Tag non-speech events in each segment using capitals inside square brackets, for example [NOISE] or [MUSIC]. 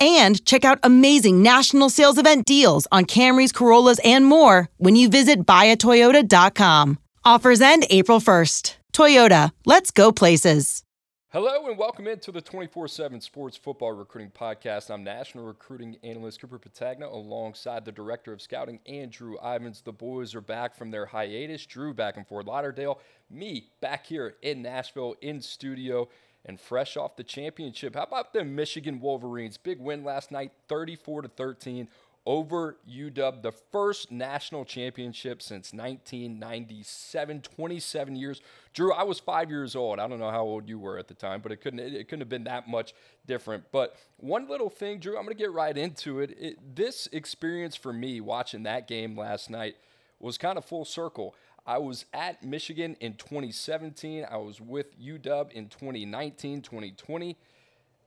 and check out amazing national sales event deals on Camrys, Corollas, and more when you visit buyatoyota.com. Offers end April 1st. Toyota, let's go places. Hello and welcome into the 24 7 Sports Football Recruiting Podcast. I'm National Recruiting Analyst Cooper Petagna alongside the Director of Scouting, Andrew Ivins. The boys are back from their hiatus. Drew back in Fort Lauderdale. Me back here in Nashville in studio and fresh off the championship. How about the Michigan Wolverines? Big win last night, 34 to 13 over UW, the first national championship since 1997, 27 years. Drew, I was five years old. I don't know how old you were at the time, but it couldn't it couldn't have been that much different. But one little thing, Drew, I'm going to get right into it. it. This experience for me watching that game last night was kind of full circle. I was at Michigan in 2017. I was with UW in 2019, 2020.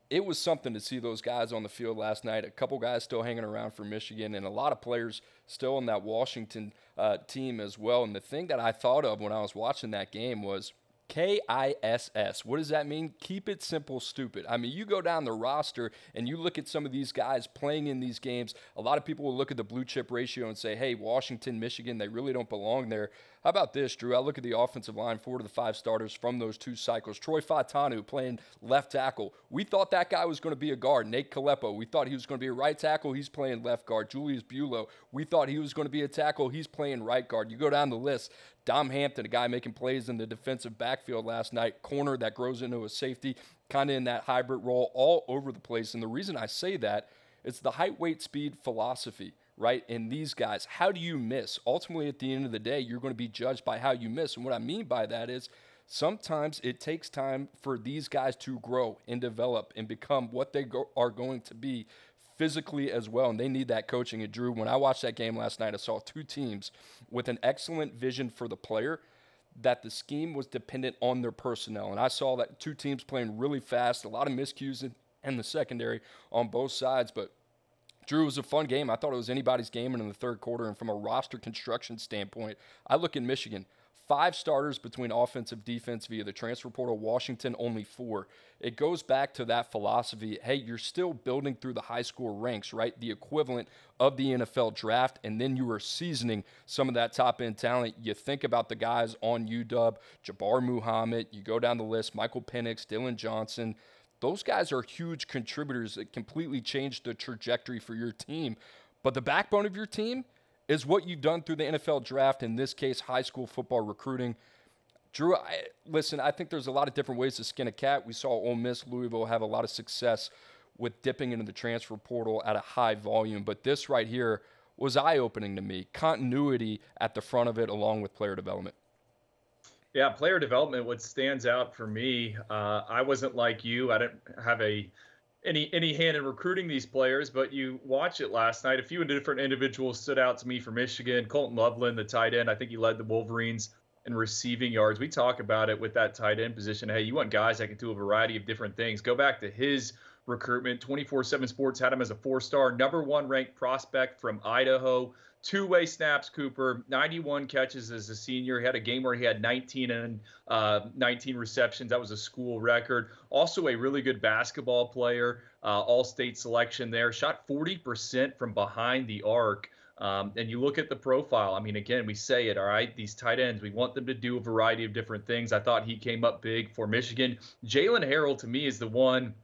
It was something to see those guys on the field last night. A couple guys still hanging around for Michigan, and a lot of players still in that Washington uh, team as well. And the thing that I thought of when I was watching that game was K I S S. What does that mean? Keep it simple, stupid. I mean, you go down the roster and you look at some of these guys playing in these games. A lot of people will look at the blue chip ratio and say, hey, Washington, Michigan, they really don't belong there. How about this, Drew? I look at the offensive line, four to the five starters from those two cycles. Troy Fautanu playing left tackle. We thought that guy was going to be a guard. Nate Kalepo, we thought he was going to be a right tackle. He's playing left guard. Julius Buelow, we thought he was going to be a tackle. He's playing right guard. You go down the list. Dom Hampton, a guy making plays in the defensive backfield last night, corner that grows into a safety, kind of in that hybrid role, all over the place. And the reason I say that, it's the height, weight, speed philosophy right? And these guys, how do you miss? Ultimately, at the end of the day, you're going to be judged by how you miss. And what I mean by that is sometimes it takes time for these guys to grow and develop and become what they go- are going to be physically as well. And they need that coaching. And Drew, when I watched that game last night, I saw two teams with an excellent vision for the player. That the scheme was dependent on their personnel. And I saw that two teams playing really fast, a lot of miscues in, in the secondary on both sides. But Drew, was a fun game. I thought it was anybody's game in the third quarter. And from a roster construction standpoint, I look in Michigan. Five starters between offensive defense via the transfer portal. Washington only four. It goes back to that philosophy. Hey, you're still building through the high school ranks, right? The equivalent of the NFL draft, and then you are seasoning some of that top end talent. You think about the guys on UW, Jabbar Muhammad. You go down the list: Michael Penix, Dillon Johnson those guys are huge contributors that completely change the trajectory for your team. But the backbone of your team is what you've done through the NFL draft, in this case, high school football recruiting. Drew, I, listen, I think there's a lot of different ways to skin a cat. We saw Ole Miss, Louisville have a lot of success with dipping into the transfer portal at a high volume. But this right here was eye opening to me. Continuity at the front of it, along with player development. Yeah, player development. What stands out for me, uh, I wasn't like you. I didn't have a any any hand in recruiting these players, but you watch it last night. A few different individuals stood out to me for Michigan. Colston Loveland, the tight end, I think he led the Wolverines in receiving yards. We talk about it with that tight end position. Hey, you want guys that can do a variety of different things. Go back to his recruitment. 24/7 Sports had him as a four-star, number one ranked prospect from Idaho two way snaps, Cooper, 91 catches as a senior. He had a game where he had 19 and uh, 19 receptions. That was a school record. Also, a really good basketball player, uh, all state selection there. Shot 40% from behind the arc. Um, and you look at the profile. I mean, again, we say it, all right? These tight ends, we want them to do a variety of different things. I thought he came up big for Michigan. Jaylen Harrell, to me, is the one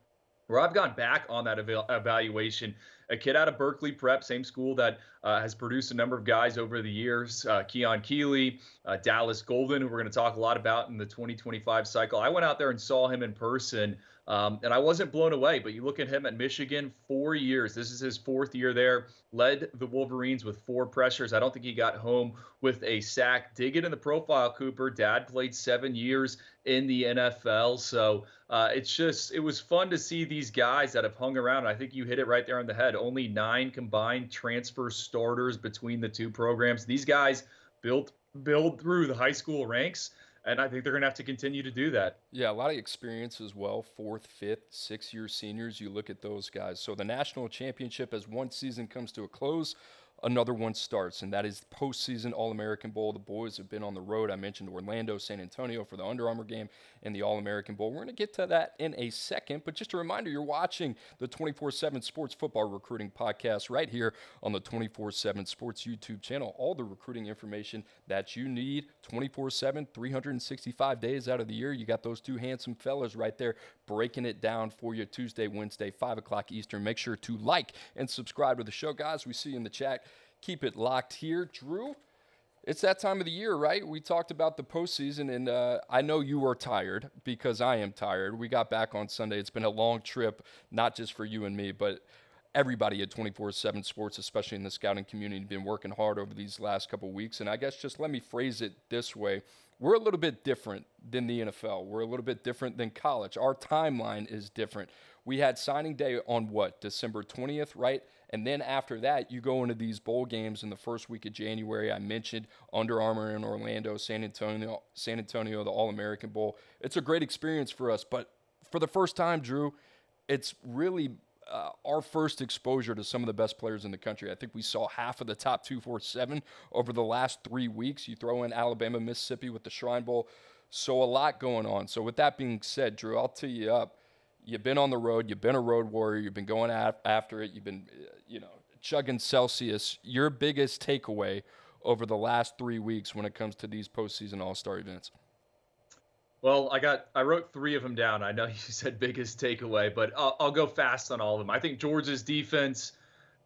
where I've gone back on that evaluation a kid out of Berkeley Prep, same school that uh, has produced a number of guys over the years. Uh, Keon Keeley, uh, Dallas Golden, who we're going to talk a lot about in the 2025 cycle. I went out there and saw him in person um, and I wasn't blown away, but you look at him at Michigan, four years. This is his fourth year there. Led the Wolverines with four pressures. I don't think he got home with a sack. Dig it in the profile, Cooper. Dad played seven years in the NFL. So uh, it's just, it was fun to see these guys that have hung around. I think you hit it right there on the head. Only nine combined transfer starters between the two programs. These guys built build through the high school ranks and I think they're going to have to continue to do that. Yeah, a lot of experience as well. Fourth, fifth, six year seniors. You look at those guys. So the national championship, as one season comes to a close, another one starts, and that is postseason All American Bowl. The boys have been on the road. I mentioned Orlando, San Antonio for the Under Armour game and the All American Bowl. We're going to get to that in a second, but just a reminder you're watching the 24 7 Sports Football Recruiting Podcast right here on the 24 7 Sports YouTube channel. All the recruiting information that you need 24 7, 365 days out of the year. You got those two handsome fellas right there breaking it down for you Tuesday, Wednesday, 5 o'clock Eastern. Make sure to like and subscribe to the show, guys. We see you in the chat. Keep it locked here. Drew, it's that time of the year, right? We talked about the postseason, and uh, I know you are tired because I am tired. We got back on Sunday. It's been a long trip, not just for you and me, but everybody at 24 7 Sports, especially in the scouting community, been working hard over these last couple weeks. And I guess just let me phrase it this way we're a little bit different than the NFL. We're a little bit different than college. Our timeline is different. We had signing day on what, December 20th, right? And then after that, you go into these bowl games in the first week of January. I mentioned Under Armour in Orlando, San Antonio, San Antonio, the All American Bowl. It's a great experience for us, but for the first time, Drew, it's really uh, our first exposure to some of the best players in the country. I think we saw half of the top 247 over the last three weeks. You throw in Alabama, Mississippi with the Shrine Bowl. So a lot going on. So with that being said, Drew, I'll tee you up. You've been on the road. You've been a road warrior. You've been going after it. You've been, uh, you know, chugging Celsius. Your biggest takeaway over the last three weeks when it comes to these postseason All Star events? Well, I got I wrote three of them down. I know [LAUGHS] you said biggest takeaway, but I'll, I'll go fast on all of them. I think Georgia's defense.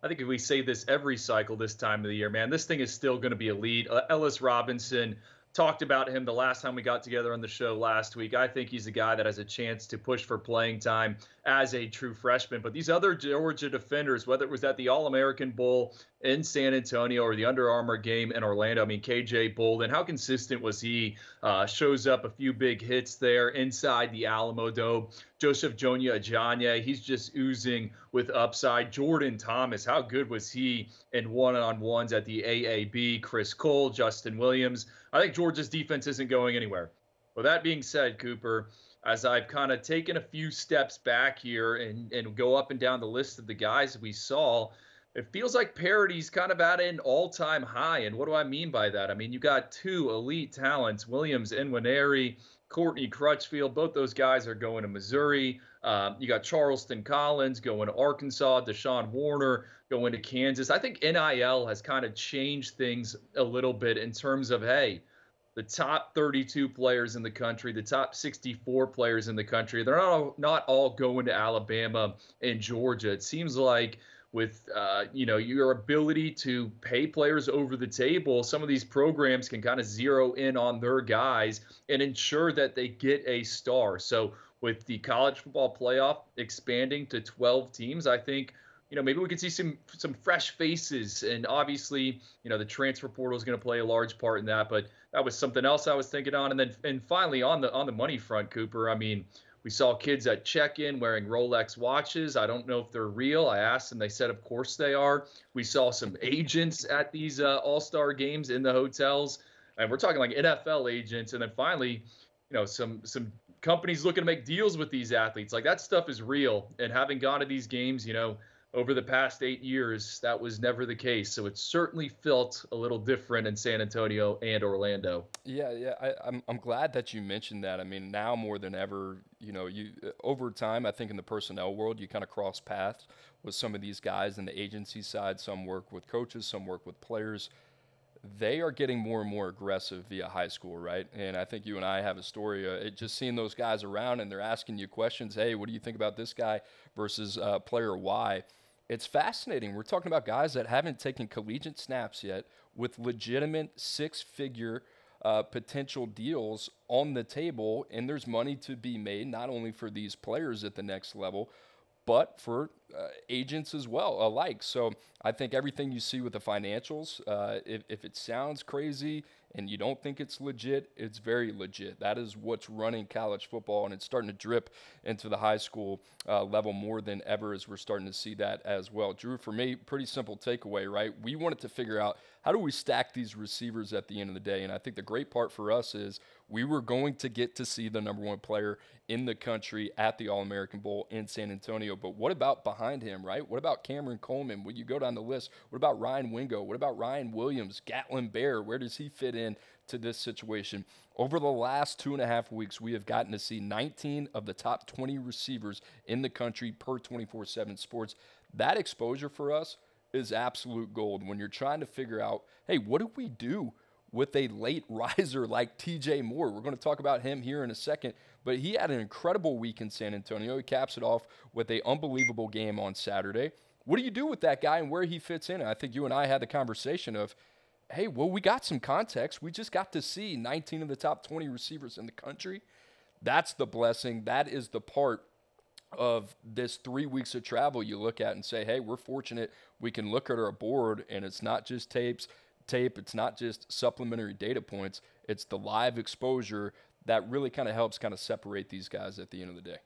I think if we say this every cycle this time of the year, man, this thing is still going to be elite. Uh, Ellis Robinson, talked about him the last time we got together on the show last week. I think he's a guy that has a chance to push for playing time as a true freshman. But these other Georgia defenders, whether it was at the All American Bowl in San Antonio or the Under Armour game in Orlando, I mean, KJ Bolden, how consistent was he? Uh, shows up a few big hits there inside the Alamodome. Joseph Jonah-Ajonye, he's just oozing with upside. Jordan Thomas, how good was he in one on ones at the AAB? Chris Cole, Justin Williams. I think Georgia's defense isn't going anywhere. With that being said, Cooper, as I've kind of taken a few steps back here and, and go up and down the list of the guys we saw, it feels like parity's kind of at an all-time high. And what do I mean by that? I mean, you got two elite talents, Williams and Nwaneri, Courtney Crutchfield. Both those guys are going to Missouri. Um, you got Charleston Collins going to Arkansas, Deshawn Warner going to Kansas. I think NIL has kind of changed things a little bit in terms of, hey, the top 32 players in the country, the top 64 players in the country, they're not all, not all going to Alabama and Georgia. It seems like with uh, you know your ability to pay players over the table, some of these programs can kind of zero in on their guys and ensure that they get a star. So with the college football playoff expanding to 12 teams, I think you know, maybe we could see some some fresh faces, and obviously, you know, the transfer portal is going to play a large part in that. But that was something else I was thinking on, and then and finally on the on the money front, Cooper. I mean, we saw kids at check-in wearing Rolex watches. I don't know if they're real. I asked, and they said, of course they are. We saw some agents at these uh, All-Star games in the hotels, and we're talking like NFL agents. And then finally, you know, some some companies looking to make deals with these athletes. Like that stuff is real. And having gone to these games, you know over the past eight years, that was never the case. So it certainly felt a little different in San Antonio and Orlando. Yeah, yeah, I, am I'm, I'm glad that you mentioned that. I mean, now more than ever, you know, you over time, I think in the personnel world, you kind of cross paths with some of these guys in the agency side. Some work with coaches, some work with players. They are getting more and more aggressive via high school, right? And I think you and I have a story. Uh, it, just seeing those guys around and they're asking you questions. Hey, what do you think about this guy versus uh, player Y? It's fascinating. We're talking about guys that haven't taken collegiate snaps yet with legitimate six figure uh, potential deals on the table, and there's money to be made not only for these players at the next level, but for uh, agents as well alike. So I think everything you see with the financials, uh, if, if it sounds crazy and you don't think it's legit, it's very legit. That is what's running college football, and it's starting to drip into the high school uh, level more than ever as we're starting to see that as well. Drew, for me, pretty simple takeaway, right? We wanted to figure out how do we stack these receivers at the end of the day, and I think the great part for us is we were going to get to see the number one player in the country at the All American Bowl in San Antonio. But what about behind him, right? What about Cameron Coleman? When you go down the list, what about Ryan Wingo? What about Ryan Williams? Gatlin Bair? Where does he fit in to this situation? Over the last two and a half weeks, we have gotten to see 19 of the top 20 receivers in the country per 24 7 sports. That exposure for us is absolute gold when you're trying to figure out, hey, what do we do with a late riser like TJ Moore. We're going to talk about him here in a second, but he had an incredible week in San Antonio. He caps it off with a unbelievable game on Saturday. What do you do with that guy and where he fits in? I think you and I had the conversation of, hey, well, we got some context. We just got to see 19 of the top 20 receivers in the country. That's the blessing. That is the part of this three weeks of travel you look at and say, hey, we're fortunate we can look at our board and it's not just tapes, tape. It's not just supplementary data points. It's the live exposure that really kind of helps kind of separate these guys at the end of the day.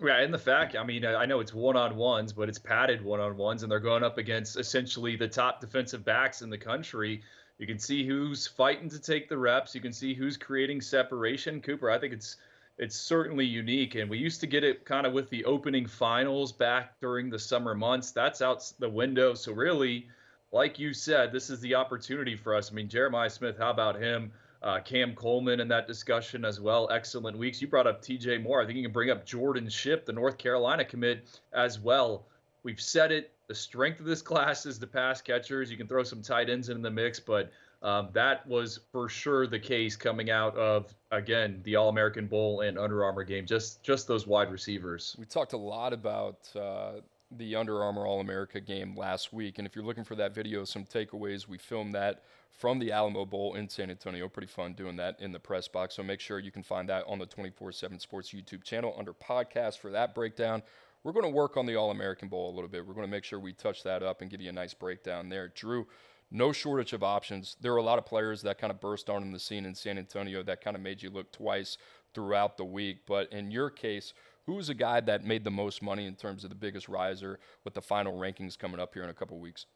Yeah, and the fact, I mean, I know it's one on ones, but it's padded one on ones, and they're going up against essentially the top defensive backs in the country. You can see who's fighting to take the reps. You can see who's creating separation. Cooper, I think it's it's certainly unique, and we used to get it kind of with the opening finals back during the summer months. That's out the window. So really, like you said, this is the opportunity for us. I mean, Jeremiah Smith, how about him? Uh, Cam Coleman in that discussion as well. Excellent weeks. You brought up TJ Moore. I think you can bring up Jordan Shipp, the North Carolina commit, as well. We've said it. The strength of this [LAUGHS] class is the pass catchers. You can throw some tight ends in the mix, but um, that was for sure the case coming out of again the All American Bowl and Under Armour game. Just just those wide receivers. We talked a lot about uh, the Under Armour All America game last week. And if you're looking for that video, some takeaways, we filmed that from the Alamo Bowl in San Antonio. Pretty fun doing that in the press box. So make sure you can find that on the 24 7 Sports YouTube channel under podcast for that breakdown. We're going to work on the All American Bowl a little bit. We're going to make sure we touch that up and give you a nice breakdown there. Drew, no shortage of options. There were a lot of players that kind of burst on the scene in San Antonio that kind of made you look twice throughout the week. But in your case, who's a guy that made the most money in terms of the biggest riser with the final rankings coming up here in a couple weeks?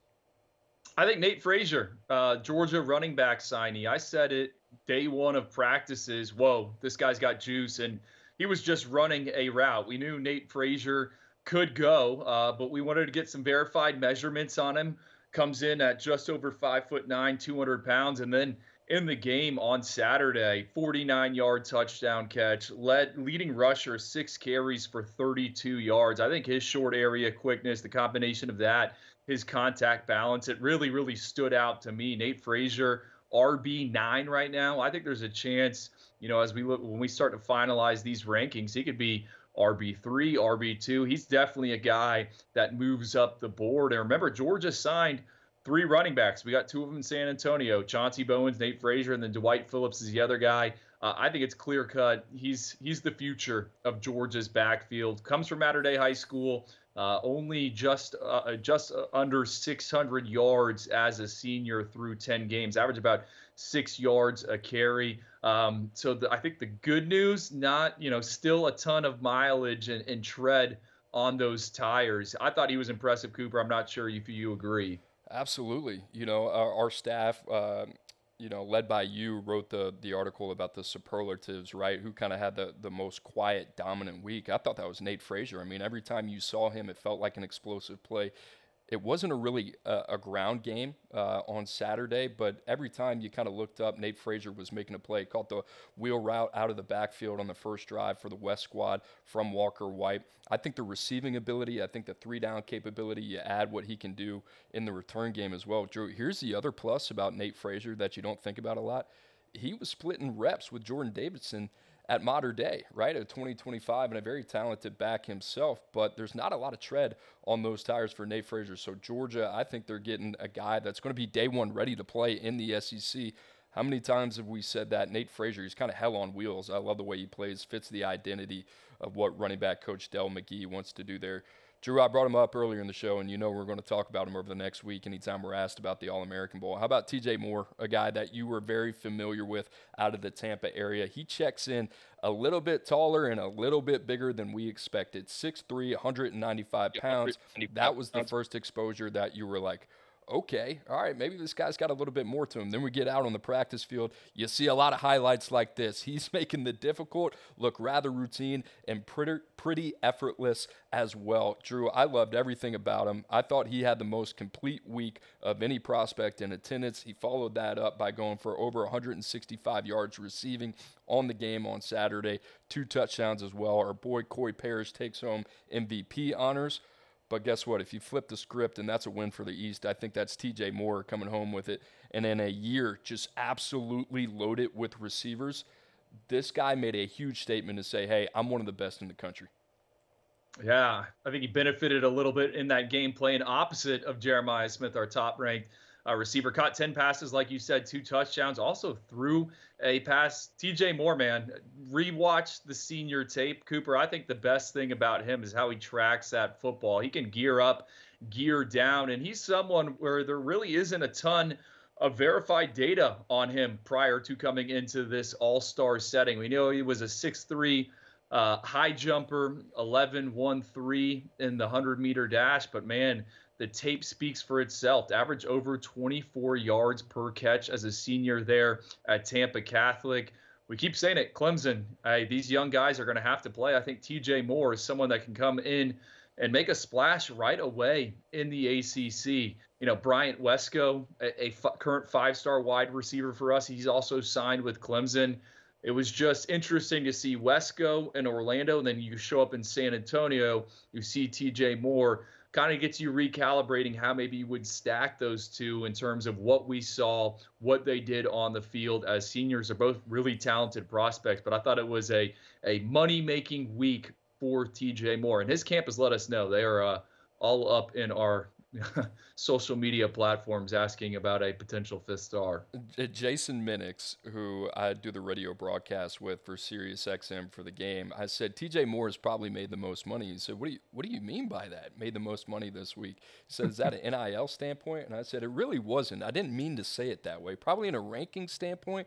I think Nate Frazier, uh, Georgia running back signee. I said it day one of practices. Whoa, this guy's got juice, and he was just running a route. We knew Nate Frazier could go, uh, but we wanted to get some verified measurements on him. Comes in at just over five foot nine, 200 pounds, and then in the game on Saturday, 49 yard touchdown catch, led leading rusher, six carries for 32 yards. I think his short area quickness, the combination of that, his contact balance, it really, really stood out to me. Nate Frazier, RB9 right now. I think there's a chance, you know, as we look when we start to finalize these rankings, he could be RB3, RB2. He's definitely a guy that moves up the board. And remember, Georgia signed three running backs. We got two of them in San Antonio: Chauncey Bowens, Nate Frazier, and then Dwight Phillips is the other guy. Uh, I think it's clear cut. He's he's the future of Georgia's backfield. Comes from Mater Dei High School. Uh, only just uh, just under 600 yards as a senior through 10 games. Average about six yards a carry. Um, so the, I think the good news, not you know, still a ton of mileage and, and tread on those tires. I thought he was impressive, Cooper. I'm not sure if you agree. Absolutely. You know, our, our staff, uh, you know, led by you, wrote the the article about the superlatives, right? Who kind of had the the most quiet, dominant week? I thought that was Nate Frazier. I mean, every time you saw him, it felt like an explosive play it wasn't a really uh, a ground game uh, on Saturday, but every time you kind of looked up, Nate Frazier was making a play. Caught the wheel route out of the backfield on the first drive for the West squad from Walker White. I think the receiving ability, I think the three down capability, you add what he can do in the return game as well. Drew, here's the other plus about Nate Frazier that you don't think about a lot. He was splitting reps with Jordan Davison at Mater Dei, right? At 2025 and a very talented back himself, but there's not a lot of tread on those tires for Nate Frazier. So Georgia, I think they're getting a guy that's going to be day one ready to play in the SEC. How many times have we said that Nate Frazier? He's kind of hell on wheels. I love the way he plays, fits the identity of what running back coach Dell McGee wants to do there. Drew, I brought him up earlier in the show, and you know we're going to talk about him over the next week anytime we're asked about the All American Bowl. How about TJ Moore, a guy that you were very familiar with out of the Tampa area? He checks in a little bit taller and a little bit bigger than we expected 6'3, 195 pounds. That was the first exposure that you were like, okay, all right, maybe this guy's got a little bit more to him. Then we get out on the practice field. You see a lot of highlights like this. He's [LAUGHS] making the difficult look rather routine and pretty, pretty effortless as well. Drew, I loved everything about him. I thought he had the most complete week of any prospect in attendance. He followed that up by going for over 165 yards receiving on the game on Saturday, two touchdowns as well. Our boy Koi Perich takes home MVP honors. But guess what? If you flip the script and that's a win for the East, I think that's TJ Moore coming home with it. And in a year just absolutely loaded with receivers, this guy made a huge statement to say, hey, I'm one of the best in the country. Yeah, I think he benefited a little bit in that game playing opposite of Jeremiah Smith, our top ranked uh, receiver. Caught 10 passes, like you said, two touchdowns. Also threw a pass. TJ Moore, man, rewatch the senior tape. Cooper, I think the best thing about him is how he tracks that football. He can gear up, gear down, and he's someone where there really isn't a ton of verified data on him prior to coming into this all star setting. We know he was a 6'3 uh, high jumper, 11 1 3 in the 100 meter dash, but man, the tape speaks for itself. Average over 24 yards per catch as a senior there at Tampa Catholic. We keep saying it, Clemson. Hey, these young guys are going to have to play. I think TJ Moore is someone that can come in and make a splash right away in the ACC. You know, Bryant Wesco, a, a f- current five star wide receiver for us, he's also signed with Clemson. It was just interesting to see Wesco in Orlando, and then you show up in San Antonio, you see TJ Moore kind of gets you recalibrating how maybe you would stack those two in terms of what we saw, what they did on the field as seniors are both really talented prospects. But I thought it was a a money making week for TJ Moore, and his camp has let us know they are uh, all up in our [LAUGHS] social media platforms asking about a potential fifth star. Jason Minix, who I do the radio broadcast with for SiriusXM for the game, I said TJ Moore has probably made the most money. He said, "What do you What do you mean by that? Made the most money this week?" He said, "Is that an [LAUGHS] NIL standpoint?" And I said, "It really wasn't. I didn't mean to say it that way. Probably in a ranking standpoint."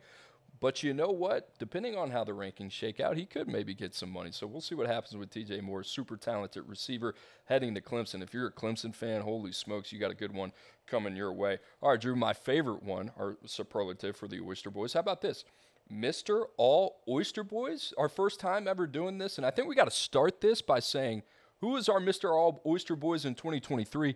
But you know what? Depending on how the rankings shake out, he could maybe get some money. So we'll see what happens with TJ Moore, super talented receiver heading to Clemson. If you're a Clemson fan, holy smokes, you got a good one coming your way. All right, Drew, my favorite one, our superlative for the Oyster Boys. How about this? Mr. All Oyster Boys, our first time ever doing this. And I think we got to start this by saying, who is our Mr. All Oyster Boys in 2023?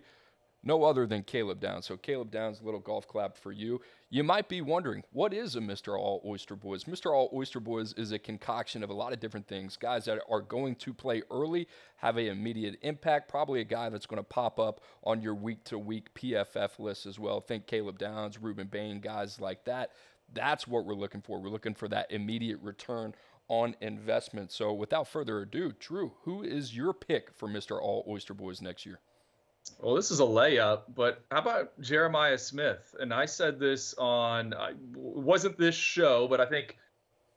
no other than Caleb Downs. So, Caleb Downs, little golf clap for you. You might be wondering, what is a Mr. All Oyster Boys? Mr. All Oyster Boys is a concoction of a lot of different things. Guys that are going to play early, have an immediate impact, probably a guy that's going to pop up on your week to week PFF list as well. Think Caleb Downs, Rueben Bain, guys like that. That's what we're looking for. We're looking for that immediate return on investment. So, without further ado, Drew, who is your pick for Mr. All Oyster Boys next year? Well, this is a layup, but how about Jeremiah Smith? And I said this on, it wasn't this show, but I think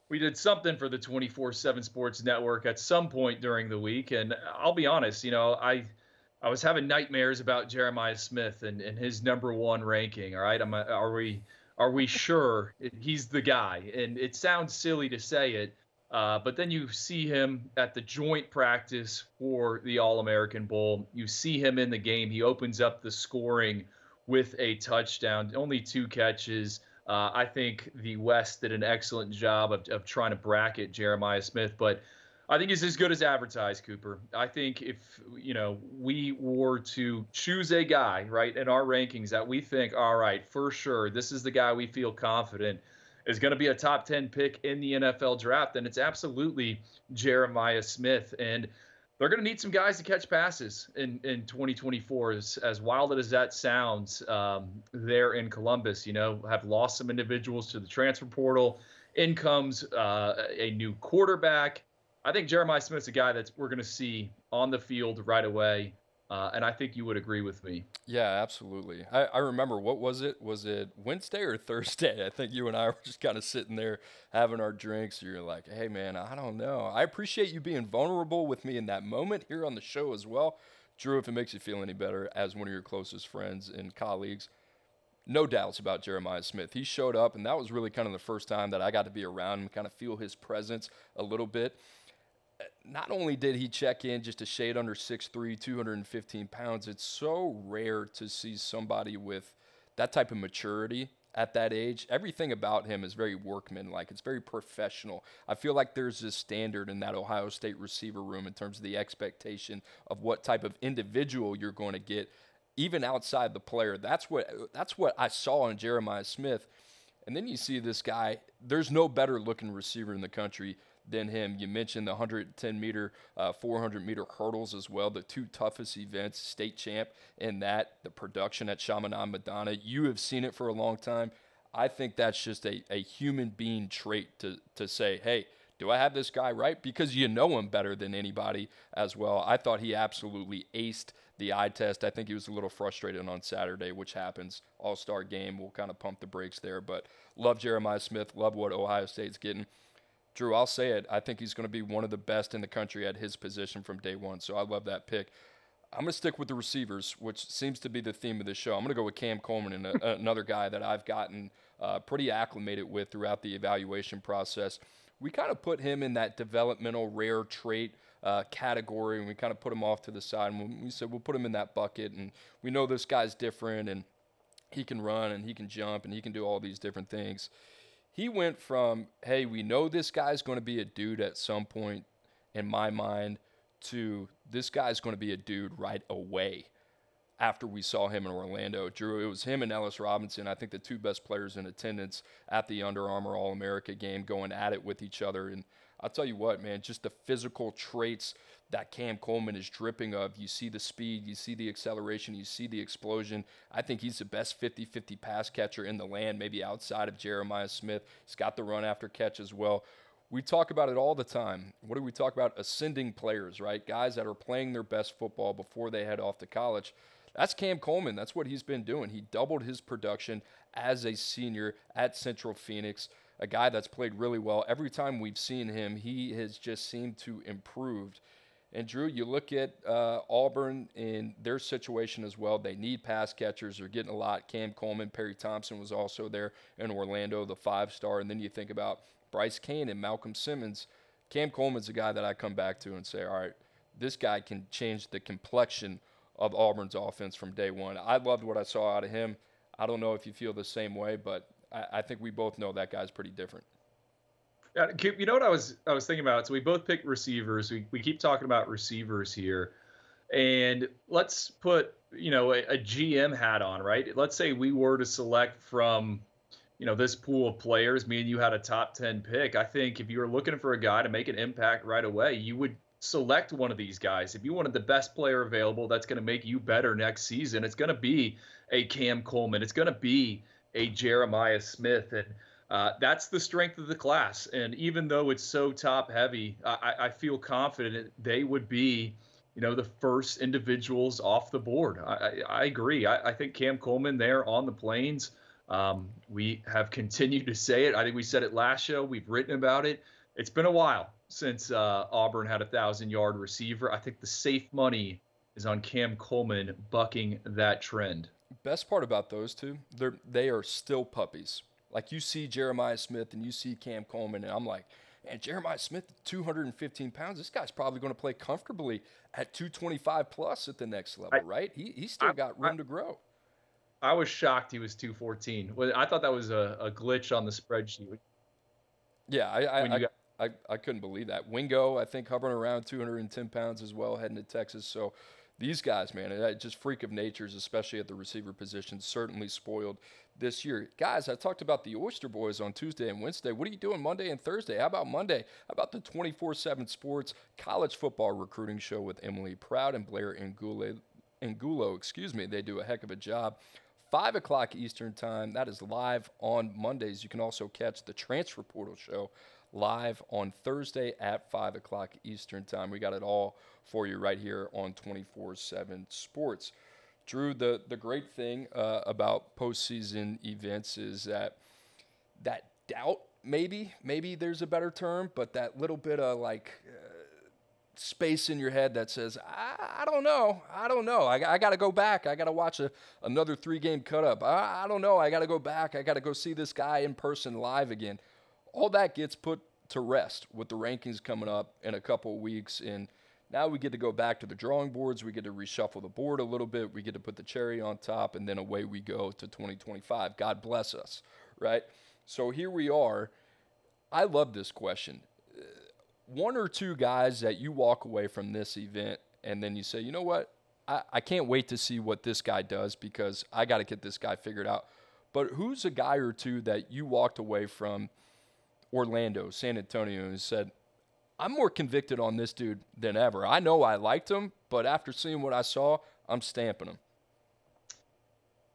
we did something for the 24 7 Sports Network at some point during the week. And I'll be honest, you know, I. I was having nightmares about Jeremiah Smith and, and his number one ranking. All right, I'm, are we are we sure he's the guy? And it sounds silly to say it, uh, but then you see him at the joint practice for the All American Bowl. You see him in the game. He opens up the scoring with a touchdown, only two catches. Uh, I think the West did an excellent job of, of trying to bracket Jeremiah Smith, but I think he's as good as advertised, Cooper. I think if you know we were to choose a guy right in our rankings that we think, all right, for sure, this is the guy we feel confident is going to be a top 10 pick in the NFL draft, then it's absolutely Jeremiah Smith. And they're going to need some guys to catch passes in, in 2024. As, as wild as that sounds, um, there in Columbus, you know, have lost some individuals to the transfer portal In comes uh, a new quarterback. I think Jeremiah Smith's a guy that we're going to see on the field right away. Uh, and I think you would agree with me. Yeah, absolutely. I, I, remember what was it? Was it Wednesday or [LAUGHS] Thursday? I think you and I were just kind of sitting there having our drinks. You're like, hey, man, I don't know. I appreciate you being vulnerable with me in that moment here on the show as well. Drew, if it makes you feel any better, as one of your closest friends and colleagues, no doubts about Jeremiah Smith. He showed up, and that was really kind of the first time that I got to be around him, kind of feel his presence a little bit. Not only did he check in just a shade under 6'3, 215 pounds, it's so rare to see somebody with that type of maturity at that age. Everything about him is very workmanlike. It's very professional. I feel like there's this standard in that Ohio State receiver room in terms of the expectation of what type of individual you're going to get, even outside the player. That's what that's what I saw in Jeremiah Smith. And then you see this guy. There's no better looking receiver in the country than him. You mentioned the 110 meter, uh, 400 meter hurdles as well, the two toughest events, state champ in that, the production at Chaminade Madonna. You have seen it for a long time. I think that's just a, a human being trait to, to say, hey, do I have this guy right? Because you know him better than anybody as well. I thought he absolutely aced the eye test. I think he was a little frustrated on Saturday, which happens. All star game, we'll kind of pump the brakes there. But love Jeremiah Smith, love what Ohio State's getting. Drew, I'll say it. I think he's going to be one of the best in the country at his position from day one. So I love that pick. I'm going to stick with the receivers, which seems to be the theme of this show. I'm going to go with Cam Coleman, and a, [LAUGHS] another guy that I've gotten uh, pretty acclimated with throughout the evaluation process. We kind of put him in that developmental rare trait uh, category, and we kind of put him off to the side. And we said we'll put him in that bucket, and we know this guy's different, and he can run, and he can jump, and he can do all these different things he went from, hey, we know this guy's going to be a dude at some point in my mind, to this guy's going to be a dude right away after we saw him in Orlando. Drew, it was him and Ellis Robinson, I think the two best players in attendance at the Under Armour All America game, going at it with each other. And I'll tell you what, man, just the physical traits that Cam Coleman is dripping of. You see the speed, you see the acceleration, you see the explosion. I think he's the best 50 50 pass catcher in the land, maybe outside of Jeremiah Smith. He's got the run after catch as well. We talk about it all the time. What do we talk about? Ascending players, right? Guys that are playing their best football before they head off to college. That's Cam Coleman. That's what he's been doing. He doubled his production as a senior at Central Phoenix a guy that's played really well. Every time we've seen him, he has just seemed to improved. And Drew, you look at uh, Auburn in their situation as well. They need pass catchers. They're getting a lot. Cam Coleman, Perry Thompson was also there in Orlando, the five star. And then you think about Bryce Cain and Malcolm Simmons. Cam Coleman's a guy that I come back to and say, all right, this guy can change the complexion of Auburn's offense from day one. I loved what I saw out of him. I don't know if you feel the same way, but I, I think we both know that guy's pretty different. Yeah, you know what I was I was thinking about. So we both picked receivers. We we keep talking about receivers here, and let's put you know a, a GM hat on, right? Let's say we were to select from you know this pool of players. Me and you had a top ten pick. I think if you were looking for a guy to make an impact right away, you would select one of these guys. If you wanted the best player available, that's going to make you better next season. It's going to be a Cam Coleman. It's going to be a Jeremiah Smith, and uh, that's the strength of the class. And even though it's so top heavy, I, I feel confident they would be, you know, the first individuals off the board. I, I, I agree. I, think Cam Coleman there on the plains. Um, we have continued to say it. I think we said it last show. We've written about it. It's been a while since uh, Auburn had a thousand yard receiver. I think the safe money is on Cam Coleman bucking that trend. Best part about those two, they're they are still puppies. Like you see Jeremiah Smith and you see Cam Coleman, and I'm like, and Jeremiah Smith, 215 pounds. This guy's probably going to play comfortably at 225 plus at the next level, I, right? He he's still I, got room I, to grow. I was shocked he was 214. I thought that was a, a glitch on the spreadsheet. Yeah, I I, got, I, I couldn't believe that. Wingo, I think hovering around 210 pounds as well, heading to Texas. So these guys, man, just freak of natures, especially at the receiver position, certainly spoiled this year. Guys, I talked about the Oyster Boys on Tuesday and Wednesday. What are you doing Monday and Thursday? How about Monday? How about the 24 7 Sports College Football Recruiting Show with Emily Proud and Blair Angulo? Excuse me. They do a heck of a job. 5 o'clock Eastern Time. That is live on Mondays. You can also catch the Transfer Portal Show live on Thursday at 5 o'clock Eastern Time. We got it all for you right here on 24 7 Sports. Drew, the, the great thing uh, about postseason events is that that doubt, maybe, maybe there's a better term, but that little bit of like, uh, space in your head that says, I, I don't know. I don't know. I, I got to go back. I got to watch a, another three game cut up. I, I don't know. I got to go back. I got to go see this guy in person live again. All that gets put to rest with the rankings coming up in a couple of weeks. And now we get to go back to the drawing boards. We get to reshuffle the board a little bit. We get to put the cherry on top, and then away we go to 2025. God bless us, right? So here we are. I love this question one or two guys that you walk away from this event and then you say, you know what? I, I can't wait to see what this guy does because I got to get this guy figured out. But who's a guy or two that you walked away from Orlando, San Antonio, and said, I'm more convicted on this dude than ever. I know I liked him, but after seeing what I saw, I'm stamping him.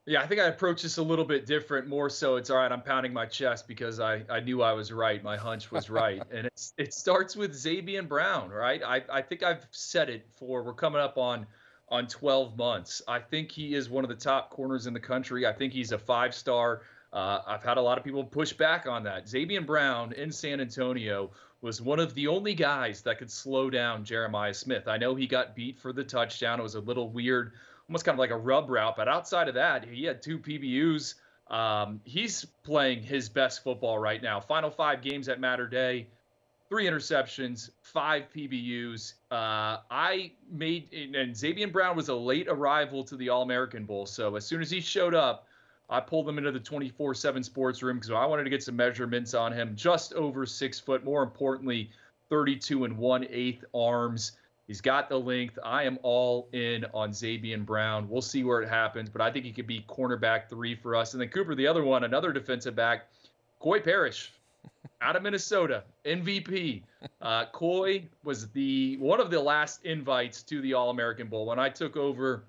Yeah, I think I approach this a little bit different. More so, it's all right. I'm pounding my chest because I, I knew I was right. My hunch was right, [LAUGHS] and it's it starts with Zabien Brown, right? I, I think I've said it for we're coming up on on 12 months. I think he is one of the top corners in the country. I think he's a five star. Uh, I've had a lot of people push back on that. Zabien Brown in San Antonio was one of the only guys that could slow down Jeremiah Smith. I know he got beat for the touchdown. It was a little weird almost kind of like a rub route. But outside of that, he had two PBUs. Um, he's playing his best football right now. Final five games at Mater Dei, three interceptions, five PBUs. Uh, I made, and Zabien Brown was a late arrival to the All American Bowl. So as soon as he showed up, I pulled him into the 24 7 sports room because I wanted to get some measurements on him. Just over six foot. More importantly, 32 and one eighth arms. He's got the length. I am all in on Zabien Brown. We'll see where it happens, but I think he could be cornerback three for us. And then Cooper, the other one, another defensive back, Koi Perich [LAUGHS] out of Minnesota, MVP. Uh, Coy was the one of the last invites to the All American Bowl. When I took over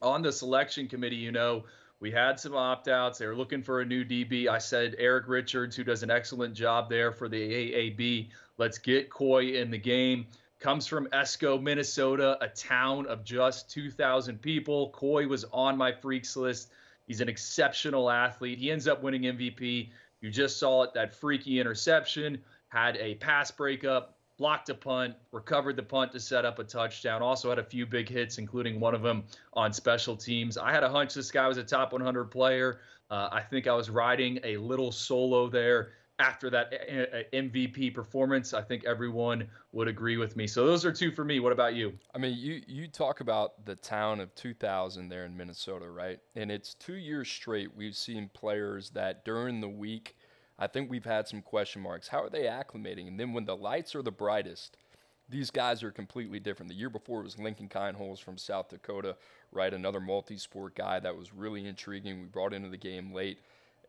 on the selection committee, you know, we had some opt outs. They were looking for a new DB. I said Eric Richards, who does an excellent job there for the AAB, let's get Koi in the game comes from Esko, Minnesota, a town of just 2,000 people. Koi was on my freaks list. He's an exceptional athlete. He ends up winning MVP. You just saw it that freaky interception, had a pass breakup, blocked a punt, recovered the punt to set up a touchdown. Also had a few big hits, including one of them on special teams. I had a hunch this guy was a top 100 player. Uh, I think I was riding a little solo there after that eh, eh, MVP performance. I think everyone would agree with me. So those are two for me. What about you? I mean, you you talk about the town of 2000 there in Minnesota, right? And it's two years straight we've seen players that during the week, I think we've had some question marks. How are they acclimating? And then when the lights are the brightest, these guys are completely different. The year before it was Lincoln Kienholz from South Dakota, right? Another multi-sport guy that was really intriguing. We brought into the game late.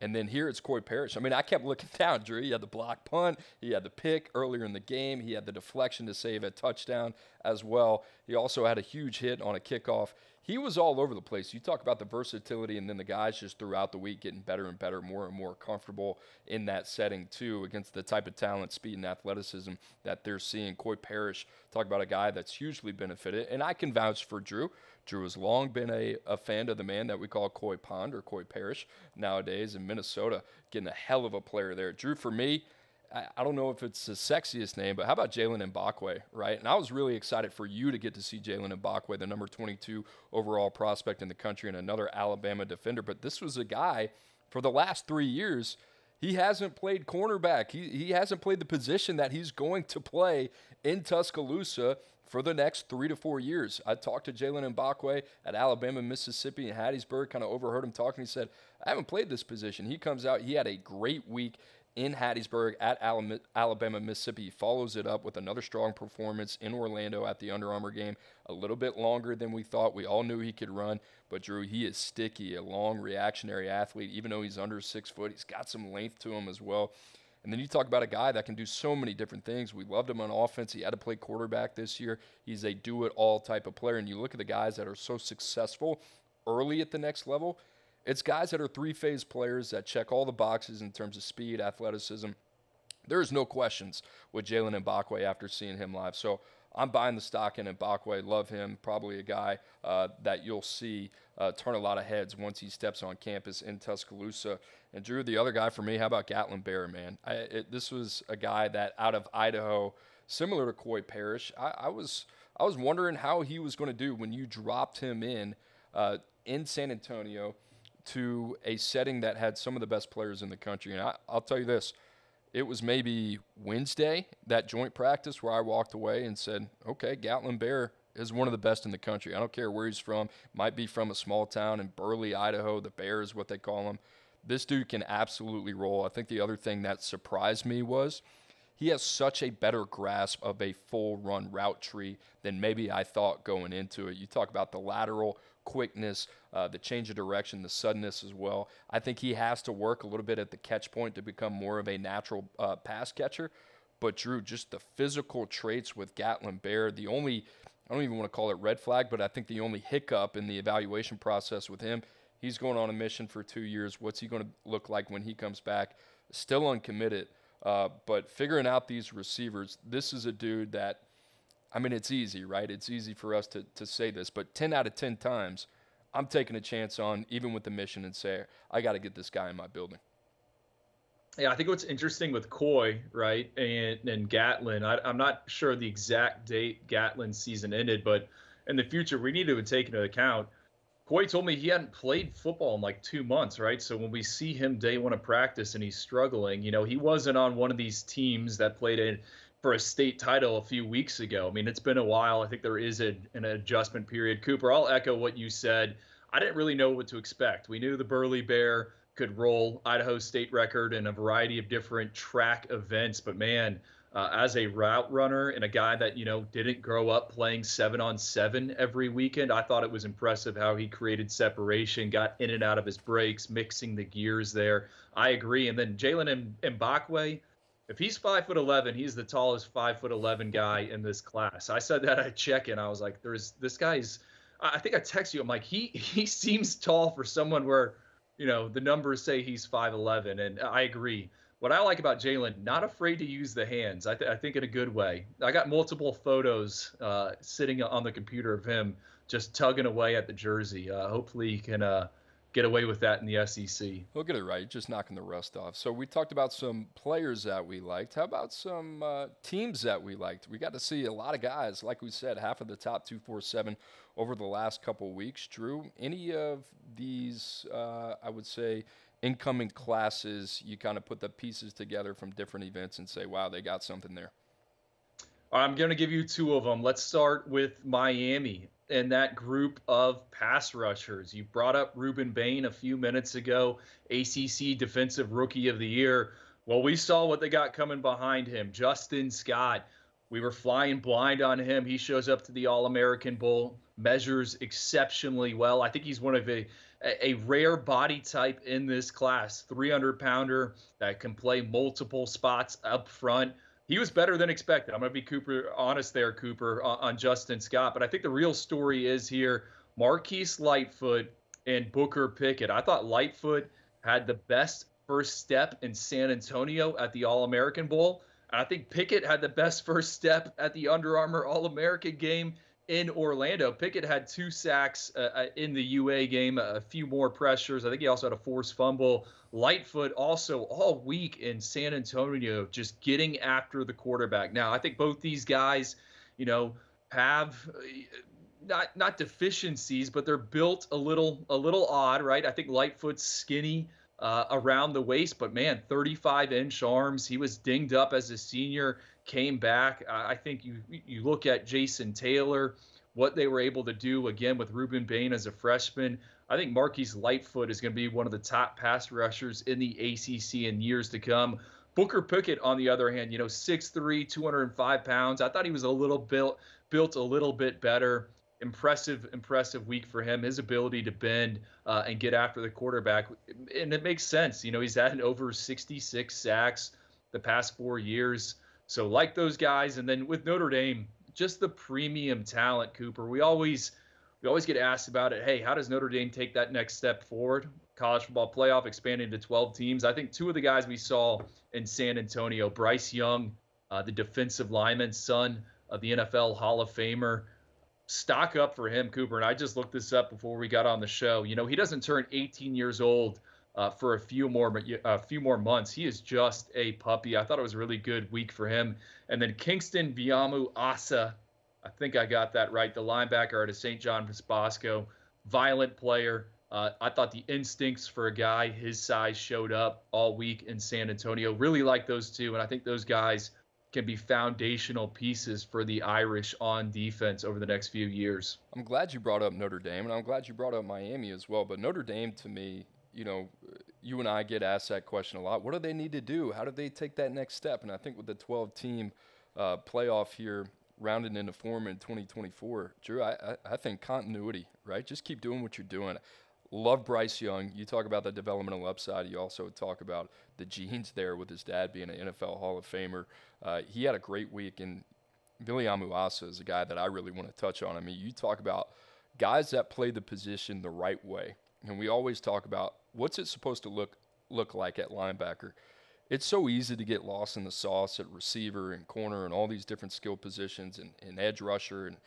And then here it's Koi Perich. I mean, I kept looking [LAUGHS] down, Drew. He had the block punt, he had the pick earlier in the game, he had the deflection to save a touchdown as well. He also had a huge hit on a kickoff. He was all over the place. You talk about the versatility, and then the guys just throughout the week getting better and better, more and more comfortable in that setting, too, against the type of talent, speed, and athleticism that they're seeing. Koi Perich, talk about a guy that's hugely benefited. And I can vouch for Drew. Drew has long been a, a fan of the man that we call Koi Pond or Koi Perich nowadays in Minnesota, getting a hell of a player there. Drew, for me, I, I don't know if it's the sexiest name, but how about Jaylen Mbakwe, right? And I was really excited for you to get to see Jaylen Mbakwe, the number 22 overall prospect in the country and another Alabama defender. But this was a guy for the last three years – he hasn't played cornerback. He, he hasn't played the position that he's going to play in Tuscaloosa for the next three to four years. I talked to Jaylen Mbakwe at Alabama, Mississippi, and Hattiesburg, kind of overheard him talking. He said, I haven't played this position. He comes out, he had a great week in Hattiesburg at Alabama, Mississippi. Follows it up with another strong performance in Orlando at the Under Armour game. A little bit longer than we thought. We all knew he could run, but Drew, he is sticky, a long reactionary athlete. Even though he's under six foot, he's got some length to him as well. And then you talk about a guy that can do so many different things. We loved him on offense. He had to play quarterback this year. He's a do it all type of player. And you look at the guys that are so successful early at the next level, It's guys that are three phase players that check all the boxes in terms of speed, athleticism. There's no questions with Jaylen Mbakwe after seeing him live. So I'm buying the stock in Mbakwe. Love him. Probably a guy uh, that you'll see uh, turn a lot of heads once he steps on campus in Tuscaloosa. And Drew, the other guy for me, how about Gatlin Bair, man? I, it, this was a guy that out of Idaho, similar to Koi Perich, I, I was I was wondering how he was going to do when you dropped him in uh, in San Antonio to a setting that had some of the best players in the country. And I, I'll tell you this it was maybe Wednesday, that joint practice, where I walked away and said, okay, Gatlin Bear is one of the best in the country. I don't care where he's from. Might be from a small town in Burley, Idaho. The Bear is what they call him. This dude can absolutely roll. I think the other thing that surprised me was he has such a better grasp of a full run route tree than maybe I thought going into it. You talk about the lateral quickness, uh, the change of direction, the suddenness as well. I think he has to work a little bit at the catch point to become more of a natural uh, pass catcher. But Drew, just the physical traits with Gatlin Bear, the only I don't even want to call it red flag, but I think the only hiccup in the evaluation process with him, he's going on a mission for two years. What's he going to look like when he comes back? Still uncommitted. Uh, but figuring out these receivers, this is a dude that I mean, it's easy, right? It's easy for us to, to say this, but 10 out of 10 times, I'm taking a chance on, even with the mission, and say, I got to get this guy in my building. Yeah, I think what's interesting with Koi, right, and, and Gatlin, I, I'm not sure the exact date Gatlin's season ended, but in the future, we need to take into account. Koi told me he hadn't played football in like two months, right? So when we see him day one of practice and he's struggling, you know, he wasn't on one of these teams that played in for a state title a few weeks ago. I mean, it's been a while. I think there is a, an adjustment period. Cooper, I'll echo what you said. I didn't really know what to expect. We knew the Burley Bear could roll Idaho State record in a variety of different track events, but man, uh, as a route runner and a guy that you know didn't grow up playing seven on seven every weekend, I thought it was impressive how he created separation, got in and out of his breaks, mixing the gears there. I agree. And then Jaylen Mbakwe, if he's five foot eleven, he's the tallest five foot eleven guy in this class. I said that at check-in. I was like, "There's this guy's." I think I text you. I'm like, he he seems tall for someone where, you know, the numbers say he's five eleven, and I agree. What I like about Jaylen, not afraid to use the hands. I, th- I think in a good way. I got multiple photos uh, sitting on the computer of him just tugging away at the jersey. Uh, hopefully, he can uh, get away with that in the SEC. He'll get it right, just knocking the rust off. So we talked about some players that we liked. How about some uh, teams that we liked? We got to see a lot of guys, like we said, half of the top two, four, seven over the last couple weeks. Drew, any of these, uh, I would say, incoming classes, you kind of put the pieces together from different events and say, wow, they got something there. I'm going to give you two of them. Let's start with Miami in that group of pass rushers. You brought up Rueben Bain a few minutes ago, ACC Defensive Rookie of the Year. Well, we saw what they got coming behind him. Justin Scott. We were flying blind on him. He shows up to the All American Bowl, measures exceptionally well. I think he's one of a, a rare body type in this class 300 pounder that can play multiple spots up front he was better than expected. I'm going to be Cooper honest there, Cooper, on, on Justin Scott. But I think the real story is here Marquis Lightfoot and Booker Pickett. I thought Lightfoot had the best first step in San Antonio at the All American Bowl. And I think Pickett had the best first step at the Under Armour All American game in Orlando. Pickett had two sacks uh, uh in the UA game, a few more pressures. I think he also had a forced fumble. Lightfoot also all week in San Antonio, just getting after the quarterback. Now, I think both these guys, you know, have uh, not not deficiencies, but they're built a little a little odd, right? I think Lightfoot's skinny uh, around the waist, but man, 35 inch arms. He was dinged up as a senior, came back. I think you you look at Jason Taylor, what they were able to do again with Rueben Bain as a freshman. I think Marquis Lightfoot is going to be one of the top pass rushers in the ACC in years to come. Booker Pickett, on the other hand, you know, 6'3", 205 pounds. I thought he was a little built built a little bit better. Impressive, impressive week for him. His ability to bend uh, and get after the quarterback, and it makes sense. You know, he's had over 66 sacks the past four years. So like those guys, and then with Notre Dame, just the premium talent, Cooper. We always we always get asked about it. Hey, how does Notre Dame take that next step forward? college football playoff expanding to 12 teams. I think two of the guys we saw in San Antonio, Bryce Young, uh, the defensive lineman, son of the NFL Hall of Famer, stock up for him, Cooper. And I just looked this up before we got on the show. You know, he doesn't turn 18 years old uh, for a few more a few more months. He is just a puppy. I thought it was a really good week for him. And then Kingston Viliamu-Asa, I think I got that right. The linebacker out of St. John Bosco, violent player. Uh, I thought the instincts for a guy his size showed up all week in San Antonio. Really like those two, and I think those guys can be foundational pieces for the Irish on defense over the next few years. I'm glad you brought up Notre Dame, and I'm glad you brought up Miami as well. But Notre Dame, to me, you know, you and I get asked that question a lot. What do they need to do? How do they take that next step? And I think with the 12 team uh, playoff here rounded into form in 2024, Drew, I, I, I think continuity, right? Just keep doing what you're doing. Love Bryce Young. You talk about the developmental upside. You also talk about the genes there with his dad being an NFL Hall of Famer. Uh, he had a great week, and Viliamu-Asa is a guy that I really want to touch on. I mean, you talk about guys that play the position the right way, and we always talk about what's it supposed to look look like at linebacker. It's so easy to get lost in the sauce at receiver and corner and all these different skill positions and, and edge rusher and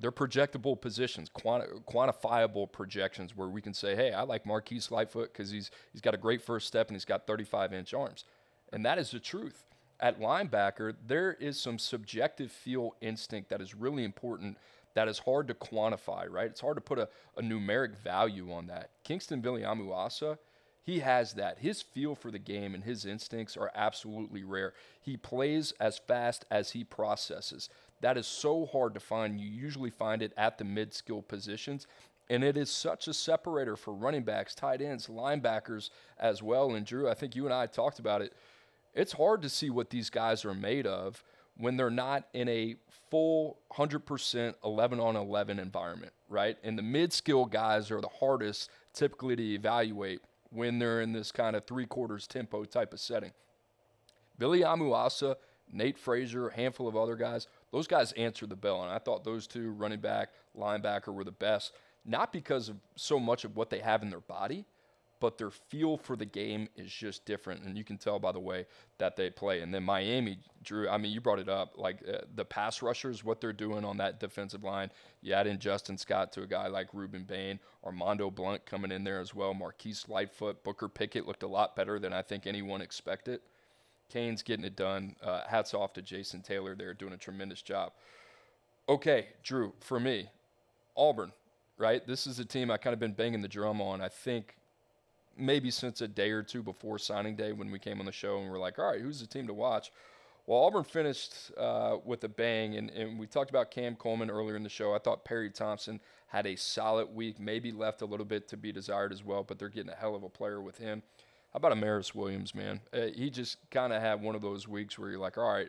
they're projectable positions, quanti- quantifiable projections where we can say, hey, I like Marquis Lightfoot because he's, he's got a great first step and he's got 35 inch arms. And that is the truth. At linebacker, there is some subjective feel instinct that is really important that is hard to quantify, right? It's hard to put a, a numeric value on that. Kingston Viliamu-Asa, he has that. His feel for the game and his instincts are absolutely rare. He plays as fast as he processes. That is so hard to find. You usually find it at the mid skill positions. And it is such a separator for running backs, tight ends, linebackers as well. And Drew, I think you and I talked about it. It's hard to see what these guys are made of when they're not in a full 100% 11 on 11 environment, right? And the mid skill guys are the hardest typically to evaluate when they're in this kind of three quarters tempo type of setting. Viliamu-Asa, Nate Frazier, a handful of other guys, those guys answered the bell. And I thought those two, running back, linebacker, were the best, not because of so much of what they have in their body, but their feel for the game is just different. And you can tell by the way that they play. And then Miami, Drew, I mean, you brought it up. Like uh, the pass rushers, what they're doing on that defensive line. You add in Justin Scott to a guy like Rueben Bain, Armondo Blount coming in there as well, Marquis Lightfoot, Booker Pickett looked a lot better than I think anyone expected. Kane's getting it done. Uh, hats off to Jason Taylor there, doing a tremendous job. Okay, Drew, for me, Auburn, right? This is a team I kind of been banging the drum on. I think maybe since a day or two before signing day when we came on the show and we're like, all right, who's the team to watch? Well, Auburn finished uh, with a bang, and, and we talked about Cam Coleman earlier in the show. I thought Perry Thompson had a solid week, maybe left a little bit to be desired as well, but they're getting a hell of a player with him. How about Amaris Williams, man? Uh, he just kind of had one of those weeks where you're like, all right,